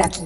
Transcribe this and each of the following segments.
Becky.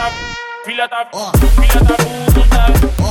Filha da, filha da puta, filha da puta.